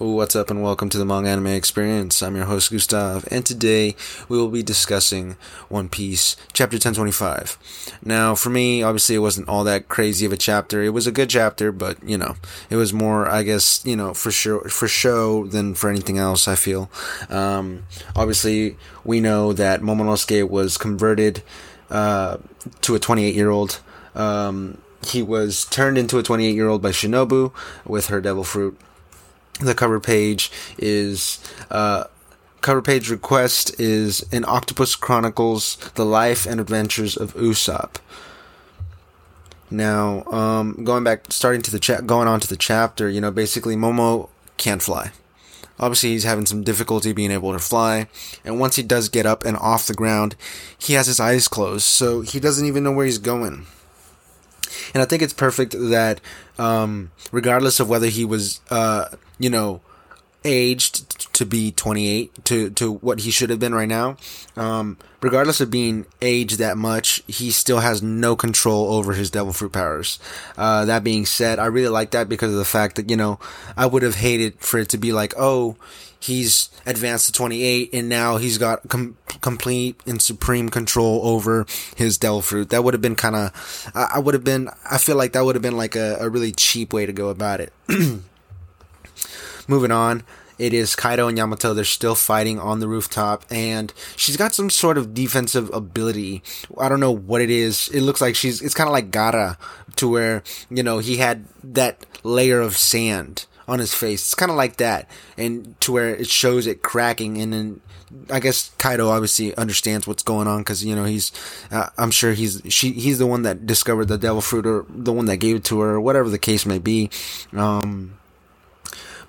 What's up and welcome to the Manga Anime Experience. I'm your host Gustav, and today we will be discussing One Piece, Chapter 1025. Now, for me, obviously it wasn't all that crazy of a chapter. It was a good chapter, but, you know, it was more, I guess, you know, for sure, for show than for anything else, I feel. Um, obviously, we know that Momonosuke was converted, uh, to a 28 year old. Um, he was turned into a 28 year old by Shinobu with her devil fruit the cover page is uh, cover page request is an Octopus Chronicles: The Life and Adventures of Usopp. Now, um, going back, starting to the chat, going on to the chapter, you know, basically Momo can't fly. Obviously, he's having some difficulty being able to fly, and once he does get up and off the ground, he has his eyes closed, so he doesn't even know where he's going. And I think it's perfect that, um, regardless of whether he was, uh, you know, aged to be 28 to, to what he should have been right now, um, regardless of being aged that much, he still has no control over his devil fruit powers. Uh, that being said, I really like that because of the fact that, you know, I would have hated for it to be like, oh, he's advanced to 28 and now he's got com- complete and supreme control over his devil fruit. That would have been kind of, I, I would have been, I feel like that would have been like a, a really cheap way to go about it. Moving on, it is Kaido and Yamato. They're still fighting on the rooftop, and she's got some sort of defensive ability. I don't know what it is. It looks like she's. It's kind of like Gaara, to where you know he had that layer of sand on his face. It's kind of like that, and to where it shows it cracking, and then I guess Kaido obviously understands what's going on because you know he's. Uh, I'm sure he's she he's the one that discovered the devil fruit or the one that gave it to her, or whatever the case may be. Um,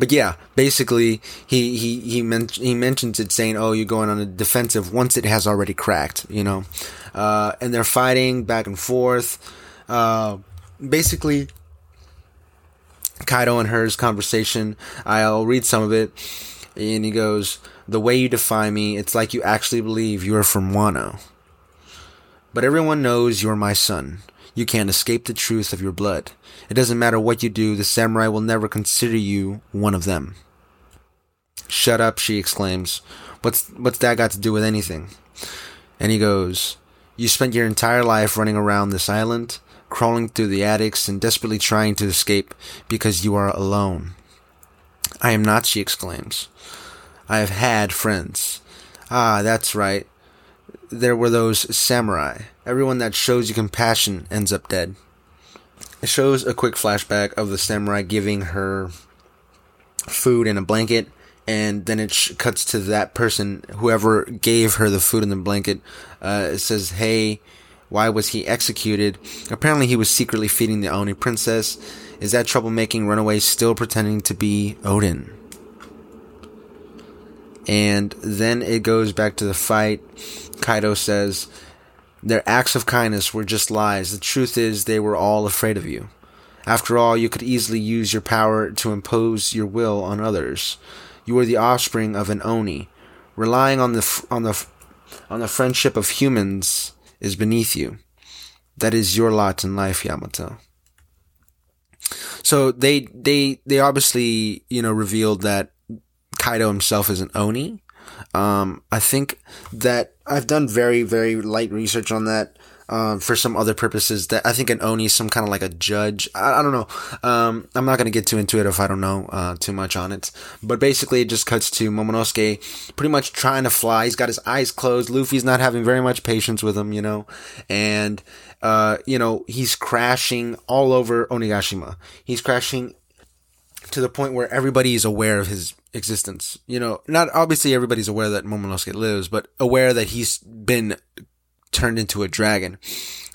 but yeah, basically, he he he, men- he mentions it saying, "Oh, you're going on a defensive once it has already cracked," you know, uh, and they're fighting back and forth. Uh, basically, Kaido and her's conversation. I'll read some of it, and he goes, "The way you defy me, it's like you actually believe you are from Wano." But everyone knows you're my son. You can't escape the truth of your blood. It doesn't matter what you do, the samurai will never consider you one of them. Shut up, she exclaims. What's, what's that got to do with anything? And he goes, You spent your entire life running around this island, crawling through the attics, and desperately trying to escape because you are alone. I am not, she exclaims. I have had friends. Ah, that's right. There were those samurai. Everyone that shows you compassion ends up dead. It shows a quick flashback of the samurai giving her food and a blanket, and then it sh- cuts to that person, whoever gave her the food and the blanket. Uh, it says, "Hey, why was he executed? Apparently, he was secretly feeding the Oni princess. Is that troublemaking runaway still pretending to be Oden? And then it goes back to the fight. Kaido says, their acts of kindness were just lies. The truth is, they were all afraid of you. After all, you could easily use your power to impose your will on others. You are the offspring of an Oni. Relying on the on the on the friendship of humans is beneath you. That is your lot in life, Yamato. So they they they obviously you know revealed that Kaido himself is an Oni. Um, I think that I've done very, very light research on that. Um, for some other purposes that I think an Oni is some kind of like a judge. I, I don't know. Um, I'm not going to get too into it if I don't know, uh, too much on it. But basically it just cuts to Momonosuke pretty much trying to fly. He's got his eyes closed. Luffy's not having very much patience with him, you know, and, uh, you know, he's crashing all over Onigashima. He's crashing to the point where everybody is aware of his existence. You know, not obviously everybody's aware that Momonosuke lives, but aware that he's been turned into a dragon.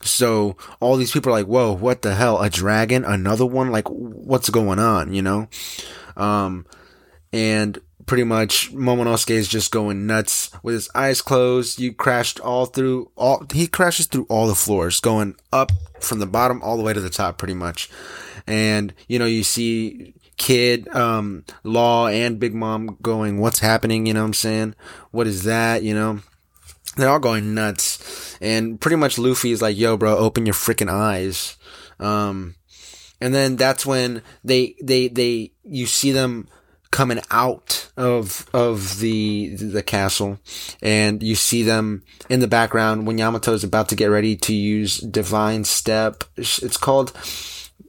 So all these people are like, whoa, what the hell? A dragon? Another one? Like, what's going on? You know? Um, and pretty much Momonosuke is just going nuts with his eyes closed. You crashed all through all, he crashes through all the floors, going up from the bottom all the way to the top pretty much. And, you know, you see Kid, um, Law and Big Mom going, what's happening? You know what I'm saying? What is that? You know? They're all going nuts. And pretty much Luffy is like, yo, bro, open your freaking eyes. Um, and then that's when they, they, they, you see them coming out of of the the castle, and you see them in the background when Yamato is about to get ready to use Divine Step. It's called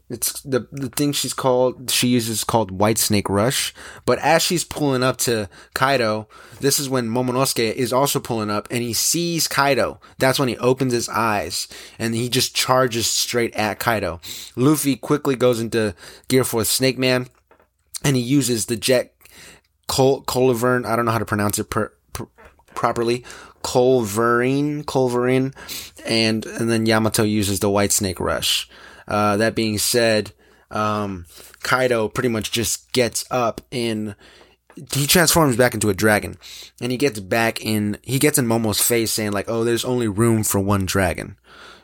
it's the the thing she's called she uses called White Snake Rush. But as she's pulling up to Kaido, this is when Momonosuke is also pulling up and he sees Kaido. That's when he opens his eyes and he just charges straight at Kaido. Luffy quickly goes into Gear Fourth Snake Man and he uses the Jet Col- Colivern. I don't know how to pronounce it per, per, properly. Colverine, Colverine, and and then Yamato uses the White Snake Rush. Uh, that being said, um, Kaido pretty much just gets up in, he transforms back into a dragon and he gets back in, he gets in Momo's face saying like, oh, there's only room for one dragon,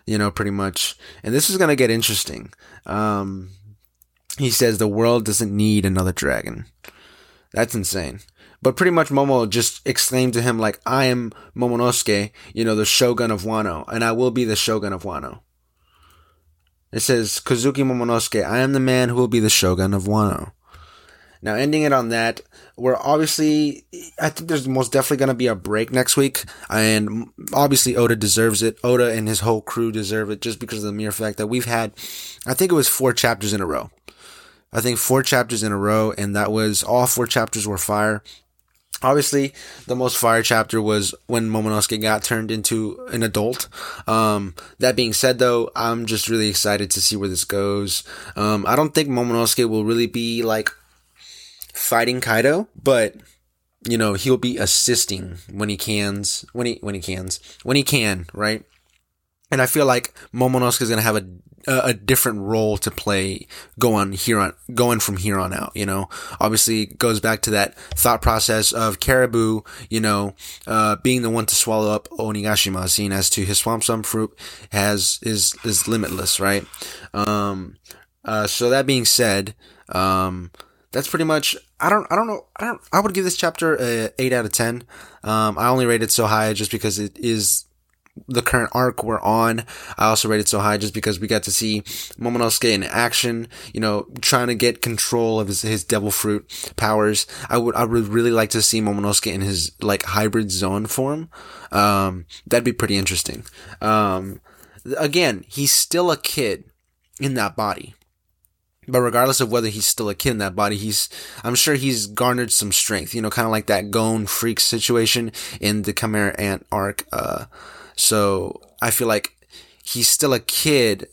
you know, pretty much. And this is going to get interesting. Um, he says the world doesn't need another dragon. That's insane. But pretty much Momo just exclaimed to him like, I am Momonosuke, you know, the Shogun of Wano, and I will be the Shogun of Wano. It says, Kozuki Momonosuke, I am the man who will be the shogun of Wano. Now, ending it on that, we're obviously, I think there's most definitely going to be a break next week. And obviously, Oda deserves it. Oda and his whole crew deserve it just because of the mere fact that we've had, I think it was four chapters in a row. I think four chapters in a row, and that was all four chapters were fire. Obviously, the most fire chapter was when Momonosuke got turned into an adult. Um, that being said, though, I'm just really excited to see where this goes. Um, I don't think Momonosuke will really be like fighting Kaido, but you know he'll be assisting when he cans, when he when he cans, when he can, right? And I feel like Momonosuke is gonna have a a, different role to play going here on going from here on out. You know, obviously goes back to that thought process of Caribou. You know, uh, being the one to swallow up Onigashima, seeing as to his swamp some fruit has is is limitless, right? Um, uh, so that being said, um, that's pretty much. I don't. I don't know. I don't. I would give this chapter a eight out of ten. Um, I only rate it so high just because it is the current arc we're on. I also rated so high just because we got to see Momonosuke in action, you know, trying to get control of his, his devil fruit powers. I would, I would really like to see Momonosuke in his like hybrid Zoan form. Um, that'd be pretty interesting. Um, again, he's still a kid in that body. But regardless of whether he's still a kid in that body, he's, I'm sure he's garnered some strength, you know, kind of like that Gon freak situation in the Chimera Ant arc. Uh, so I feel like he's still a kid,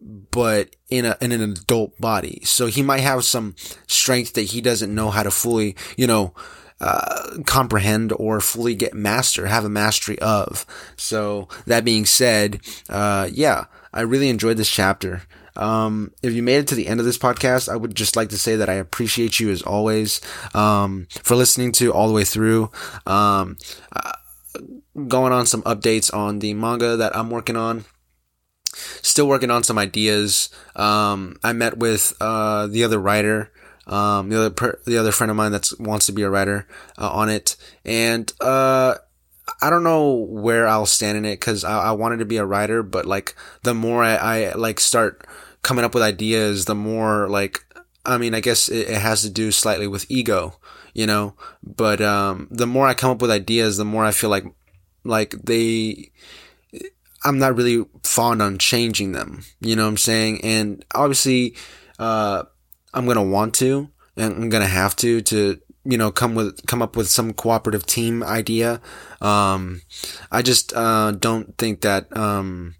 but in a in an adult body. So he might have some strength that he doesn't know how to fully, you know, uh, comprehend or fully get master, have a mastery of. So that being said, uh, yeah, I really enjoyed this chapter. Um, if you made it to the end of this podcast, I would just like to say that I appreciate you as always, um, for listening to all the way through. Um, uh, going on some updates on the manga that I'm working on. Still working on some ideas. Um, I met with uh, the other writer, um, the other per- the other friend of mine that wants to be a writer uh, on it, and uh, I don't know where I'll stand in it because I-, I, wanted to be a writer, but like the more I, I like start coming up with ideas, the more like I mean, I guess it, it has to do slightly with ego, you know. But um, the more I come up with ideas, the more I feel like like they, I'm not really fond on changing them. You know what I'm saying? And obviously, uh, I'm gonna want to, and I'm gonna have to to you know come with come up with some cooperative team idea. Um, I just uh, don't think that um,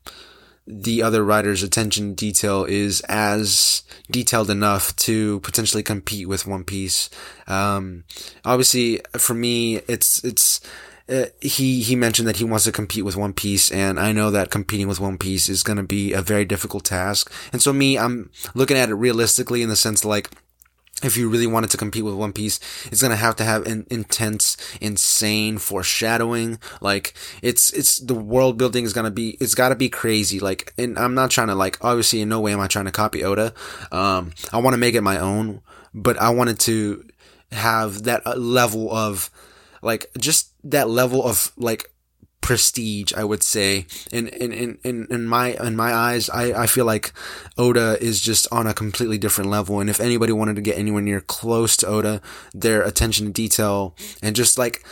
the other writer's attention detail is as detailed enough to potentially compete with One Piece. Um, obviously, for me, it's it's uh, he he mentioned that he wants to compete with One Piece, and I know that competing with One Piece is going to be a very difficult task. And so, me, I'm looking at it realistically in the sense like. If you really wanted to compete with One Piece, it's gonna have to have an intense, insane foreshadowing. Like it's it's the world building is gonna be it's gotta be crazy. Like, and I'm not trying to like obviously in no way am I trying to copy Oda. Um, I want to make it my own, but I wanted to have that uh, level of like just that level of like prestige, I would say. In in, in, in, in my in my eyes, I, I feel like Oda is just on a completely different level. And if anybody wanted to get anywhere near close to Oda, their attention to detail and just like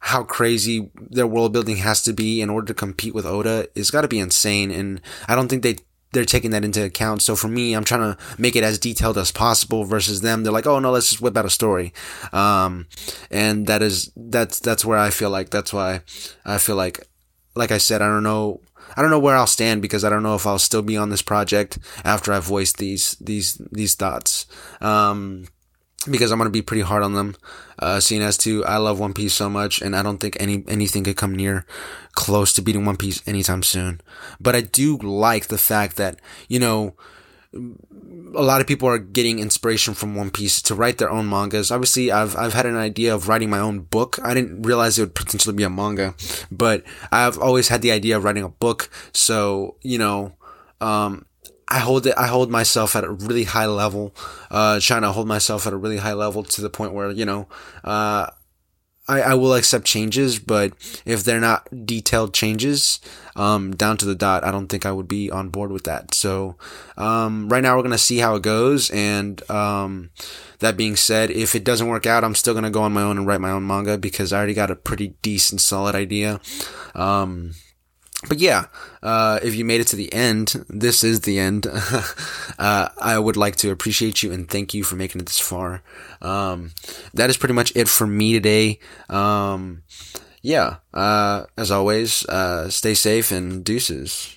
how crazy their world building has to be in order to compete with Oda is got to be insane. And I don't think they they're taking that into account. So for me, I'm trying to make it as detailed as possible versus them. They're like, oh no, let's just whip out a story. Um, and that is, that's, that's where I feel like, that's why I feel like, like I said, I don't know, I don't know where I'll stand because I don't know if I'll still be on this project after I've voiced these, these, these thoughts. Um, because I'm gonna be pretty hard on them. Uh, seeing as to I love One Piece so much, and I don't think any anything could come near close to beating One Piece anytime soon. But I do like the fact that you know a lot of people are getting inspiration from One Piece to write their own mangas. Obviously, I've I've had an idea of writing my own book. I didn't realize it would potentially be a manga, but I've always had the idea of writing a book. So you know. Um, I hold it. I hold myself at a really high level, uh, trying to hold myself at a really high level to the point where you know, uh, I, I will accept changes, but if they're not detailed changes, um, down to the dot, I don't think I would be on board with that. So, um, right now we're gonna see how it goes, and um, that being said, if it doesn't work out, I'm still gonna go on my own and write my own manga because I already got a pretty decent, solid idea. Um, but yeah, uh, if you made it to the end, this is the end. uh, I would like to appreciate you and thank you for making it this far. Um, that is pretty much it for me today. Um, yeah, uh, as always, uh, stay safe and deuces.